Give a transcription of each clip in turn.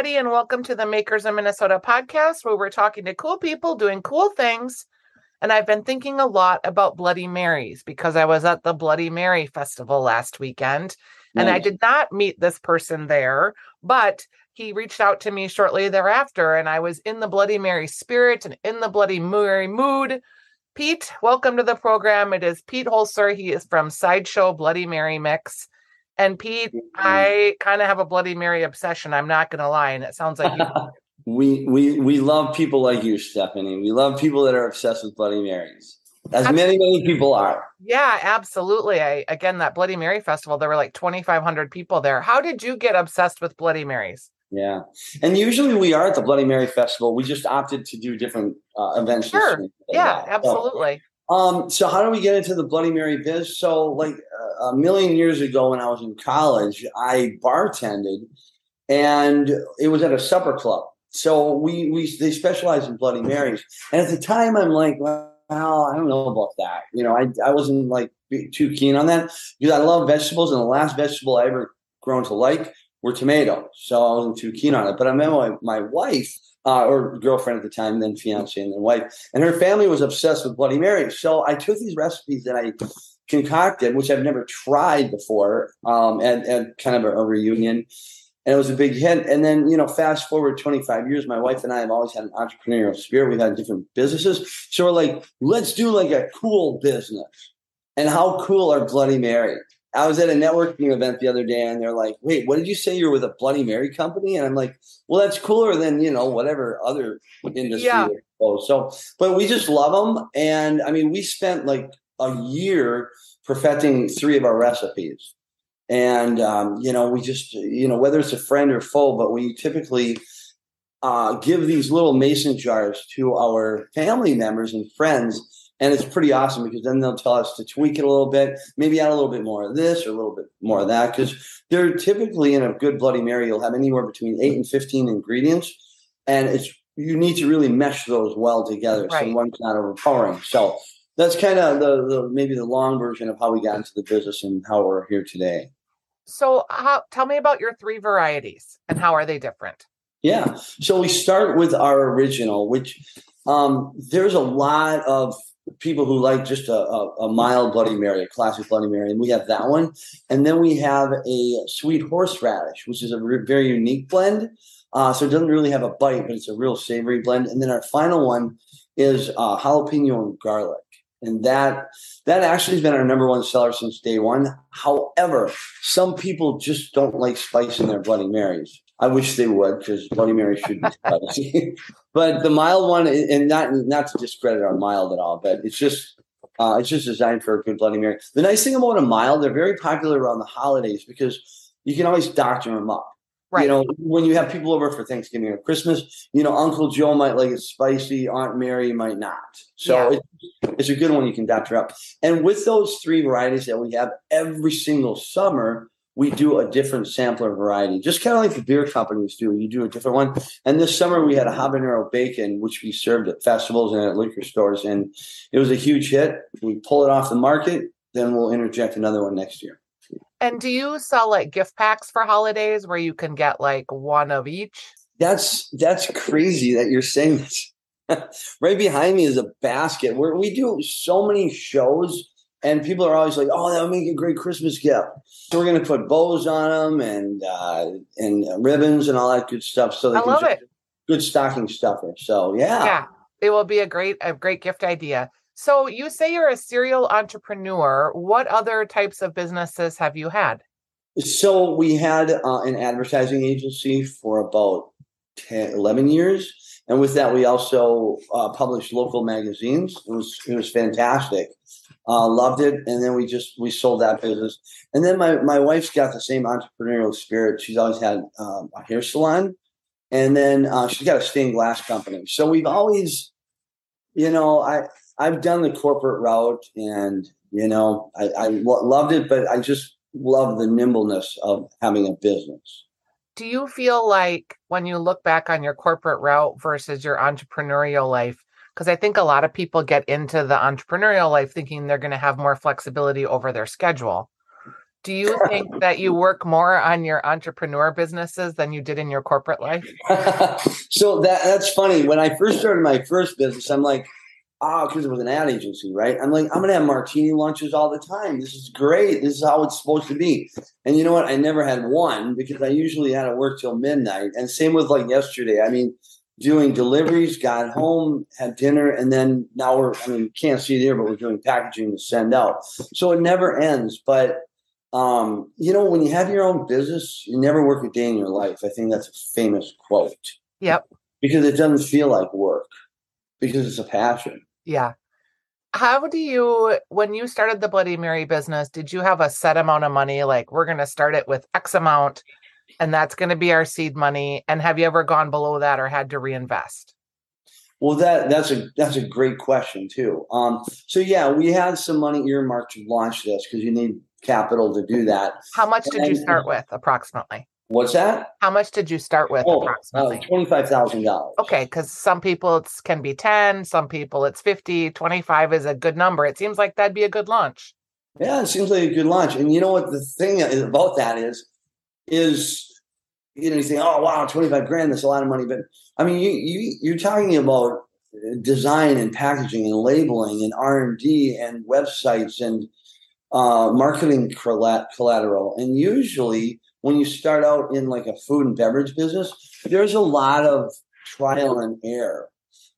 everybody, and welcome to the Makers of Minnesota podcast, where we're talking to cool people doing cool things. And I've been thinking a lot about Bloody Marys because I was at the Bloody Mary Festival last weekend, and I did not meet this person there, but he reached out to me shortly thereafter, and I was in the Bloody Mary spirit and in the Bloody Mary mood. Pete, welcome to the program. It is Pete Holzer. He is from Sideshow Bloody Mary Mix. And Pete, Mhm. I kind of have a Bloody Mary obsession. I'm not going to lie, and it sounds like you. we we we love people like you, Stephanie. We love people that are obsessed with Bloody Marys, as many many people are. yeah, absolutely. I again that Bloody Mary festival, there were like 2,500 people there. How did you get obsessed with Bloody Marys? Yeah, and usually we are at the Bloody Mary Festival. We just opted to do different uh, events. Sure. year. Yeah, So, absolutely. Um, so how do we get into the Bloody Mary biz? So like uh, a million years ago when I was in college, I bartended and it was at a supper club. So we, we, they specialize in Bloody Marys. And at the time I'm like, well, I don't know about that. You know, I, I wasn't like too keen on that because I love vegetables and the last vegetable I ever grown to like were tomatoes. So I wasn't too keen on it. But I met my, my wife uh, or girlfriend at the time, then fiance and then wife, and her family was obsessed with Bloody Mary. So I took these recipes that I concocted, which I've never tried before, um, at, kind of a, a reunion. And it was a big hit. And then, you know, fast forward 25 years, my wife and I have always had an entrepreneurial spirit. We've had different businesses. So we're like, let's do like a cool business. And how cool are Bloody Mary? I was at a networking event the other day and they're like, wait, what did you say you're with a Bloody Mary company? And I'm like, well, that's cooler than, you know, whatever other industry. Yeah. So, but we just love them. And I mean, we spent like a year perfecting three of our recipes. And, um, you know, we just, you know, whether it's a friend or foe, but we typically uh, give these little mason jars to our family members and friends. And it's pretty awesome because then they'll tell us to tweak it a little bit, maybe add a little bit more of this or a little bit more of that. Because they're typically in a good Bloody Mary, you'll have anywhere between eight and 15 ingredients. And it's, you need to really mesh those well together Right. so one's not overpowering. So that's kind of the, the maybe the long version of how we got into the business and how we're here today. So, how, tell me about your three varieties and how are they different? Yeah. So we start with our original, which um, there's a lot of people who like just a, a, a mild Bloody Mary, a classic Bloody Mary, and we have that one. And then we have a sweet horseradish, which is a re- very unique blend. Uh, so it doesn't really have a bite, but it's a real savory blend. And then our final one is uh, jalapeno and garlic. And that that actually has been our number one seller since day one. However, some people just don't like spice in their Bloody Marys. I wish they would because Bloody Mary should be spicy. but the mild one, and not not to discredit our mild at all, but it's just uh, it's just designed for a good Bloody Mary. The nice thing about a mild, they're very popular around the holidays because you can always doctor them up. Right. You know, when you have people over for Thanksgiving or Christmas, you know, Uncle Joe might like it spicy, Aunt Mary might not. So Yeah. it's, it's a good one you can doctor up. And with those three varieties that we have every single summer, we do a different sampler variety, just kind of like the beer companies do. You do a different one. And this summer we had a habanero bacon, which we served at festivals and at liquor stores, and it was a huge hit. We pull it off the market, then we'll interject another one next year. And do you sell like gift packs for holidays where you can get like one of each? That's that's crazy that you're saying this. right behind me is a basket where we do so many shows, and people are always like, "Oh, that would make a great Christmas gift." So we're gonna put bows on them and uh, and ribbons and all that good stuff. So they I can love it. Good stocking stuffer. So yeah. Yeah, it will be a great a great gift idea. So you say you're a serial entrepreneur. What other types of businesses have you had? So we had uh, an advertising agency for about 10, 11 years. And with that, we also uh, published local magazines. It was, it was fantastic. Uh, loved it. And then we just, we sold that business. And then my, my wife's got the same entrepreneurial spirit. She's always had um, a hair salon. And then uh, she's got a stained glass company. So we've always, you know, I, I've done the corporate route and, you know, I, I lo- loved it, but I just love the nimbleness of having a business. Do you feel like when you look back on your corporate route versus your entrepreneurial life, because I think a lot of people get into the entrepreneurial life thinking they're going to have more flexibility over their schedule. Do you think that you work more on your entrepreneur businesses than you did in your corporate life? so that that's funny. When I first started my first business, I'm like, oh, because it was an ad agency, right? I'm like, I'm gonna have martini lunches all the time. This is great. This is how it's supposed to be. And you know what? I never had one because I usually had to work till midnight. And same with like yesterday. I mean, doing deliveries, got home, had dinner, and then now we're, I mean, can't see it here, but we're doing packaging to send out. So it never ends. But, um, you know, when you have your own business, you never work a day in your life. I think that's a famous quote. Yep. Because it doesn't feel like work because it's a passion. Yeah. How do you, when you started the Bloody Mary business, did you have a set amount of money? Like, we're going to start it with X amount and that's going to be our seed money. And have you ever gone below that or had to reinvest? Well, that that's a that's a great question too. Um, so yeah, we had some money earmarked to launch this because you need capital to do that. How much did and, you start with, approximately? What's that? How much did you start with? Oh, approximately uh, five thousand dollars. Okay, because some people it can be ten, some people it's 50, 25 is a good number. It seems like that'd be a good launch. Yeah, it seems like a good launch. And you know what the thing about that is, is you know, you say, oh wow, 25 grand, that's a lot of money. But I mean, you, you you're talking about design and packaging and labeling and R&D and websites and uh, marketing collateral. And usually when you start out in like a food and beverage business, there's a lot of trial and error.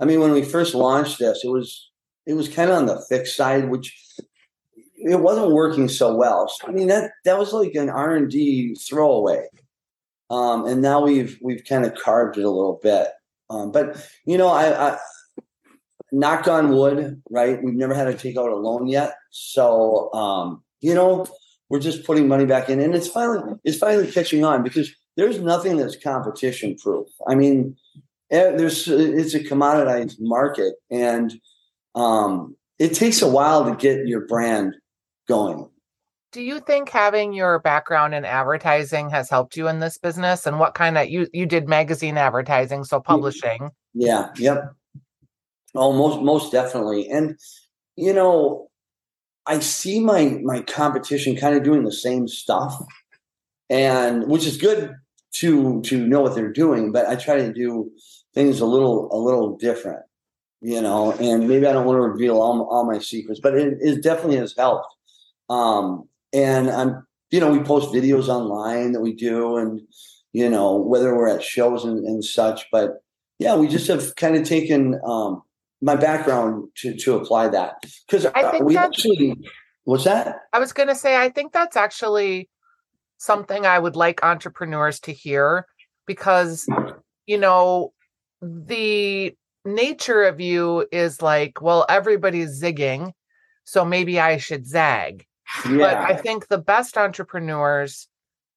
I mean, when we first launched this, it was it was kind of on the fixed side, which it wasn't working so well. So, I mean, that that was like an R and D throwaway. Um, and now we've we've kind of carved it a little bit. Um, but you know, I, I knock on wood, right? We've never had to take out a loan yet, so um, you know, we're just putting money back in, and it's finally it's finally catching on because there's nothing that's competition proof. I mean, eh, there's it's a commoditized market, and um, it takes a while to get your brand going. Do you think having your background in advertising has helped you in this business? And what kind of you you did magazine advertising, so mm-hmm. publishing? Yeah, yep. Oh, most most definitely. And you know, I see my my competition kind of doing the same stuff, and which is good to to know what they're doing. But I try to do things a little a little different, you know. And maybe I don't want to reveal all, all my secrets, but it, it definitely has helped. Um, and I'm, you know, we post videos online that we do, and you know, whether we're at shows and, and such. But yeah, we just have kind of taken um, my background to to apply that because uh, we actually. What's that? I was going to say, I think that's actually something I would like entrepreneurs to hear because, you know, the nature of you is like, well, everybody's zigging, so maybe I should zag. Yeah. But I think the best entrepreneurs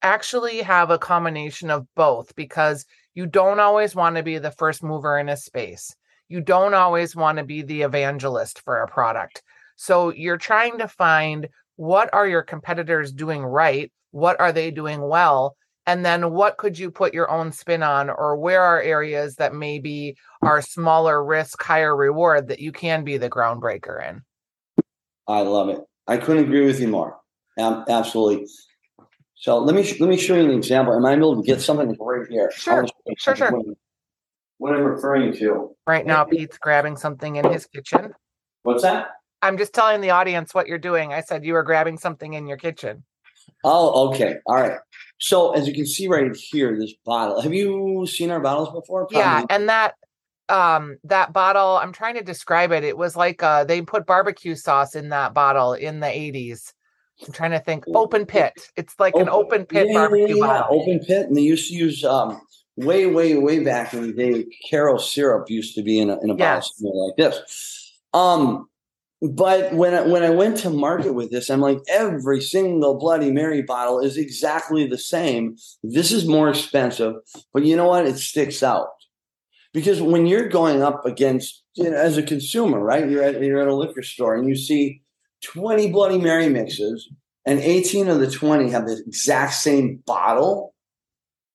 actually have a combination of both because you don't always want to be the first mover in a space. You don't always want to be the evangelist for a product. So you're trying to find what are your competitors doing right? What are they doing well? And then what could you put your own spin on, or where are areas that maybe are smaller risk, higher reward that you can be the groundbreaker in? I love it. I couldn't agree with you more. Um, absolutely. So let me let me show you an example. Am I able to get something right here? Sure, sure, sure. What I'm referring to. Right now, Pete's grabbing something in his kitchen. What's that? I'm just telling the audience what you're doing. I said you were grabbing something in your kitchen. Oh, okay. All right. So as you can see right here, this bottle. Have you seen our bottles before? Probably. Yeah, and that um that bottle i'm trying to describe it it was like uh they put barbecue sauce in that bottle in the 80s i'm trying to think open pit it's like open, an open pit yeah, barbecue yeah, open pit and they used to use um way way way back in the day Karo syrup used to be in a, in a yes. bottle like this um but when I, when I went to market with this, I'm like, every single Bloody Mary bottle is exactly the same. This is more expensive, but you know what? It sticks out because when you're going up against you know, as a consumer, right? You're at you're at a liquor store and you see 20 Bloody Mary mixes, and 18 of the 20 have the exact same bottle.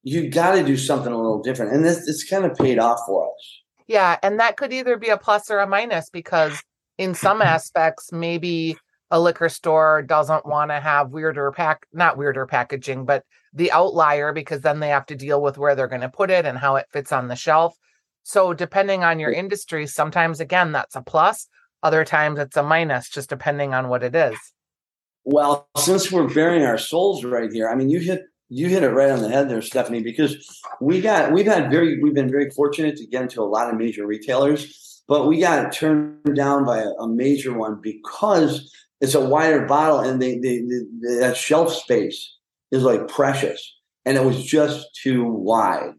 You got to do something a little different, and this it's kind of paid off for us. Yeah, and that could either be a plus or a minus because in some aspects, maybe a liquor store doesn't want to have weirder pack not weirder packaging but the outlier because then they have to deal with where they're going to put it and how it fits on the shelf so depending on your industry sometimes again that's a plus other times it's a minus just depending on what it is. Well since we're baring our souls right here i mean you hit you hit it right on the head there stephanie because we got we've had very we've been very fortunate to get into a lot of major retailers but we got turned down by a, a major one because it's a wider bottle and they, they, they, that shelf space is like precious and it was just too wide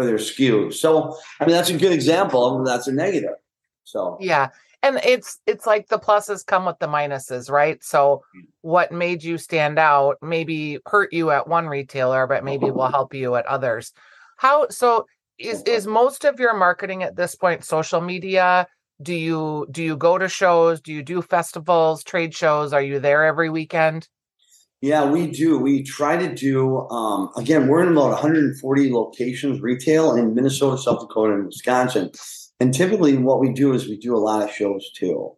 for their SKU. So I mean that's a good example. That's a negative. So yeah. And it's it's like the pluses come with the minuses, right? So what made you stand out maybe hurt you at one retailer, but maybe will help you at others. How so is is most of your marketing at this point social media? do you do you go to shows do you do festivals trade shows are you there every weekend yeah we do we try to do um, again we're in about 140 locations retail in minnesota south dakota and wisconsin and typically what we do is we do a lot of shows too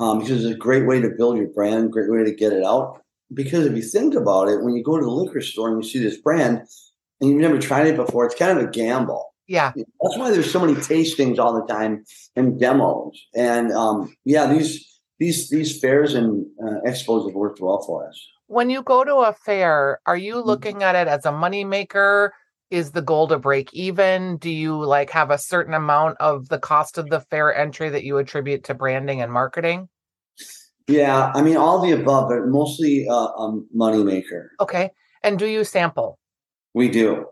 um, because it's a great way to build your brand great way to get it out because if you think about it when you go to the liquor store and you see this brand and you've never tried it before it's kind of a gamble yeah. That's why there's so many tastings all the time and demos. And um, yeah, these these these fairs and uh, expos have worked well for us. When you go to a fair, are you mm-hmm. looking at it as a money maker? Is the goal to break even? Do you like have a certain amount of the cost of the fair entry that you attribute to branding and marketing? Yeah, I mean all the above, but mostly uh, a money maker. Okay. And do you sample? We do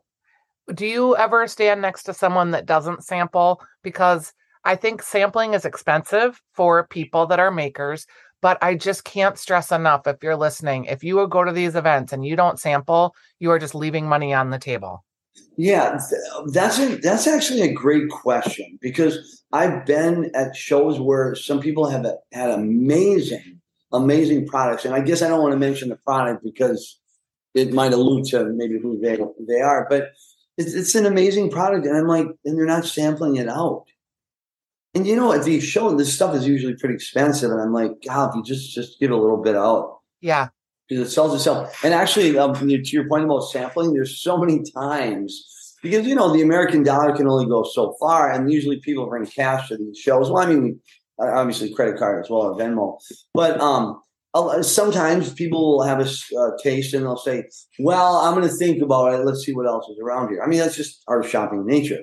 do you ever stand next to someone that doesn't sample? Because I think sampling is expensive for people that are makers, but I just can't stress enough if you're listening, if you go to these events and you don't sample, you are just leaving money on the table. Yeah, that's a, that's actually a great question because I've been at shows where some people have had amazing, amazing products, and I guess I don't want to mention the product because it might allude to maybe who they they are, but it's, it's an amazing product, and I'm like, and they're not sampling it out. And you know, if you show this stuff is usually pretty expensive, and I'm like, God, if you just just give a little bit out, yeah, because it sells itself. And actually, um, to your point about sampling, there's so many times because you know the American dollar can only go so far, and usually people bring cash to these shows. Well, I mean, obviously credit card as well or Venmo, but um, sometimes people will have a uh, taste and they'll say, "Well, I'm going to think about it. Let's see what else is around here." I mean, that's just our shopping nature.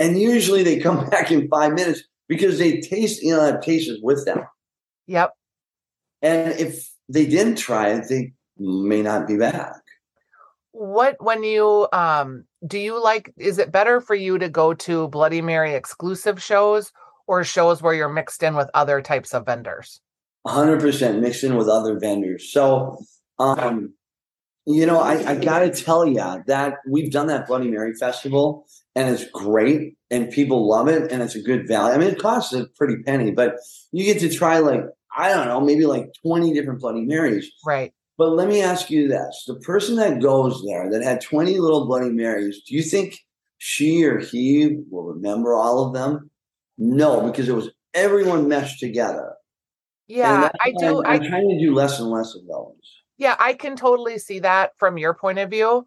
And usually they come back in five minutes because they taste, you know, have tastes with them. Yep. And if they didn't try it, they may not be back. What when you um do you like is it better for you to go to Bloody Mary exclusive shows or shows where you're mixed in with other types of vendors? 100% mixed in with other vendors. So, um, you know, I, I got to tell you that we've done that Bloody Mary festival and it's great and people love it and it's a good value. I mean, it costs a pretty penny, but you get to try like, I don't know, maybe like 20 different Bloody Marys. Right. But let me ask you this the person that goes there that had 20 little Bloody Marys, do you think she or he will remember all of them? No, because it was everyone meshed together. Yeah, I do. I'm, I'm trying to do less and less of those. Yeah, I can totally see that from your point of view.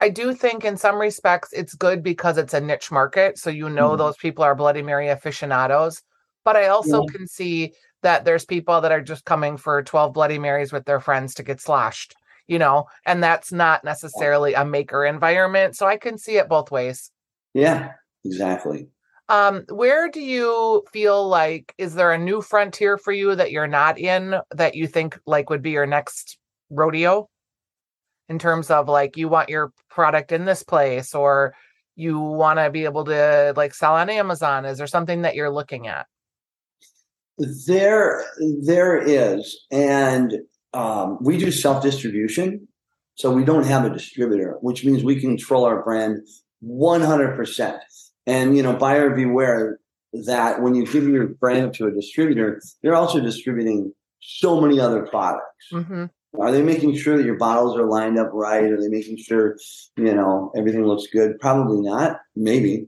I do think in some respects it's good because it's a niche market. So you know mm those people are Bloody Mary aficionados. But I also yeah. can see that there's people that are just coming for 12 Bloody Marys with their friends to get slashed, you know, and that's not necessarily a maker environment. So I can see it both ways. Yeah, exactly. Um, where do you feel like is there a new frontier for you that you're not in that you think like would be your next rodeo? In terms of like you want your product in this place or you want to be able to like sell on Amazon? Is there something that you're looking at? There, there is, and um, we do self distribution, so we don't have a distributor, which means we control our brand 100 percent. And you know, buyer beware that when you give your brand to a distributor, they're also distributing so many other products. Mm-hmm. Are they making sure that your bottles are lined up right? Are they making sure you know everything looks good? Probably not. Maybe.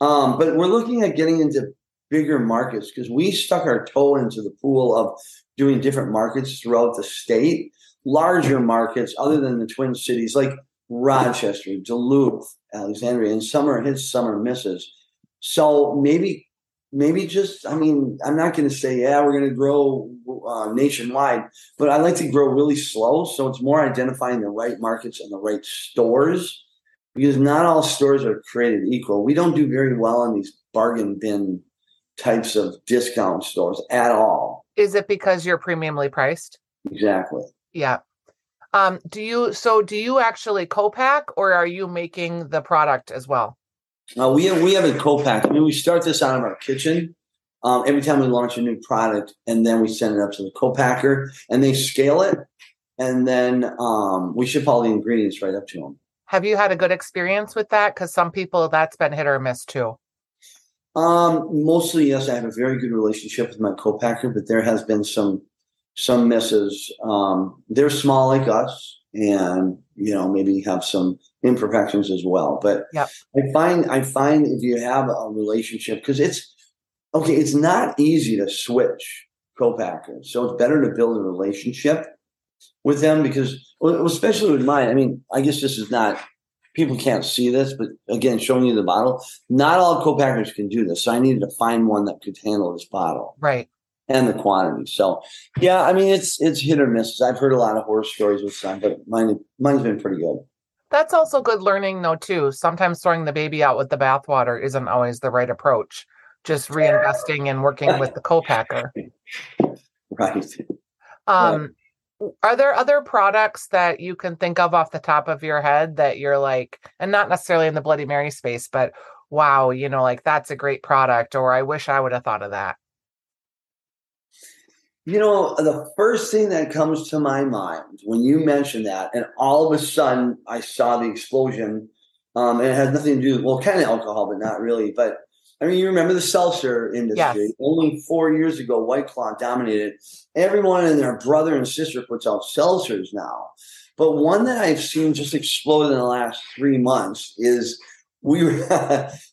Um, but we're looking at getting into bigger markets because we stuck our toe into the pool of doing different markets throughout the state, larger markets other than the Twin Cities, like Rochester, Duluth, Alexandria, and summer hits, summer misses. So maybe, maybe just, I mean, I'm not going to say, yeah, we're going to grow uh, nationwide, but I like to grow really slow. So it's more identifying the right markets and the right stores because not all stores are created equal. We don't do very well in these bargain bin types of discount stores at all. Is it because you're premiumly priced? Exactly. Yeah. Um, do you so do you actually co-pack or are you making the product as well? Uh, we have, we have a co-pack. I mean, we start this out of our kitchen um, every time we launch a new product, and then we send it up to the co-packer, and they scale it, and then um, we ship all the ingredients right up to them. Have you had a good experience with that? Because some people that's been hit or miss too. Um, mostly, yes. I have a very good relationship with my co-packer, but there has been some some misses. Um, they're small like us, and you know maybe have some imperfections as well. But yep. I find I find if you have a relationship, because it's okay, it's not easy to switch co-packers, so it's better to build a relationship with them because, especially with mine. I mean, I guess this is not people can't see this, but again, showing you the bottle, not all co-packers can do this. So I needed to find one that could handle this bottle. Right. And the quantity. So yeah, I mean it's it's hit or miss. I've heard a lot of horror stories with some, but mine mine's been pretty good. That's also good learning though too. Sometimes throwing the baby out with the bathwater isn't always the right approach. Just reinvesting and working with the co-packer. Right. Um are there other products that you can think of off the top of your head that you're like and not necessarily in the bloody mary space but wow you know like that's a great product or i wish i would have thought of that you know the first thing that comes to my mind when you mention that and all of a sudden i saw the explosion um, and it has nothing to do with well kind of alcohol but not really but I mean, you remember the seltzer industry. Yes. Only four years ago, White Claw dominated. Everyone and their brother and sister puts out seltzers now. But one that I've seen just explode in the last three months is we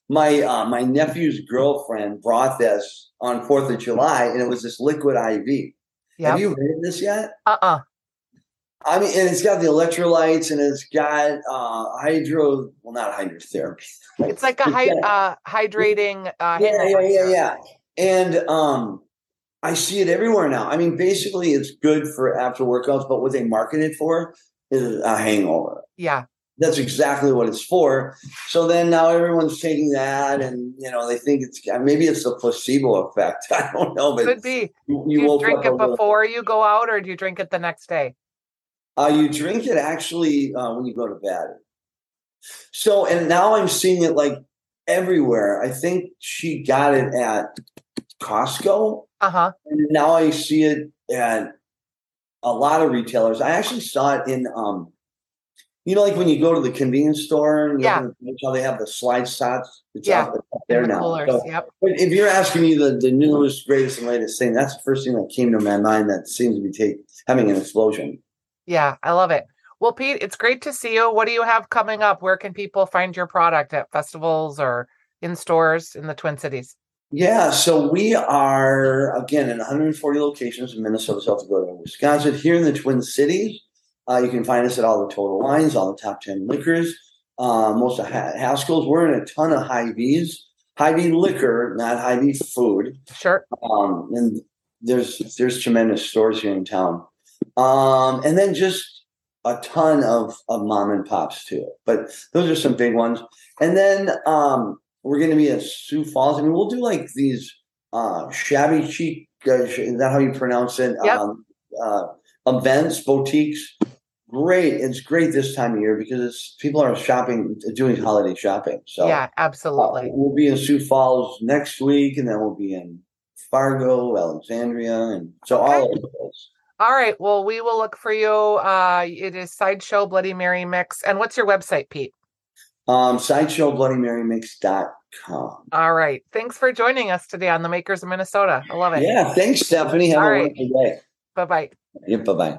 my uh, my nephew's girlfriend brought this on Fourth of July, and it was this liquid IV. Yep. Have you read this yet? Uh uh I mean, and it's got the electrolytes and it's got uh, hydro, well, not hydrotherapy. It's like a hy- uh, hydrating. Uh, yeah, yeah, yeah, yeah. And um, I see it everywhere now. I mean, basically, it's good for after workouts, but what they market it for is a hangover. Yeah. That's exactly what it's for. So then now everyone's taking that, and you know they think it's maybe it's a placebo effect. I don't know, but could be. You, you, you drink it before you go out, or do you drink it the next day? Uh, you drink it actually uh, when you go to bed. So, and now I'm seeing it like everywhere. I think she got it at Costco. Uh huh. And now I see it at a lot of retailers. I actually saw it in, um, you know, like when you go to the convenience store and yeah. how they have the slide shots. It's yeah. up, there now. so, yep. if you're asking me the, the newest, greatest, and latest thing, that's the first thing that came to my mind that seems to be take, having an explosion. Yeah, I love it. Well, Pete, it's great to see you. What do you have coming up? Where can people find your product at festivals or in stores in the Twin Cities? Yeah, so we are again in 140 locations in Minnesota, South Dakota, Wisconsin. Here in the Twin Cities, uh, you can find us at all the Total Wines, all the top 10 liquors, uh, most of Haskell's. We're in a ton of Hy-Vees, Hy-Vee liquor, not Hy-Vee food. Sure. Um, and there's there's tremendous stores here in town. Um, and then just a ton of, of mom and pops too. But those are some big ones. And then um, we're going to be at Sioux Falls. I mean, we'll do like these uh, shabby chic, uh, is that how you pronounce it? Yep. Um, uh, events, boutiques. Great. It's great this time of year because it's, people are shopping, doing holiday shopping. So yeah, absolutely. Uh, we'll be in Sioux Falls next week, and then we'll be in Fargo, Alexandria, and so okay. all of place. All right. Well, we will look for you. Uh, it is Sideshow Bloody Mary Mix. And what's your website, Pete? Um, sideshowbloodymary.mix.com. All right. Thanks for joining us today on the Makers of Minnesota. I love it. Yeah. Thanks, Stephanie. Have All a right. wonderful day. Bye bye. Yeah, bye bye.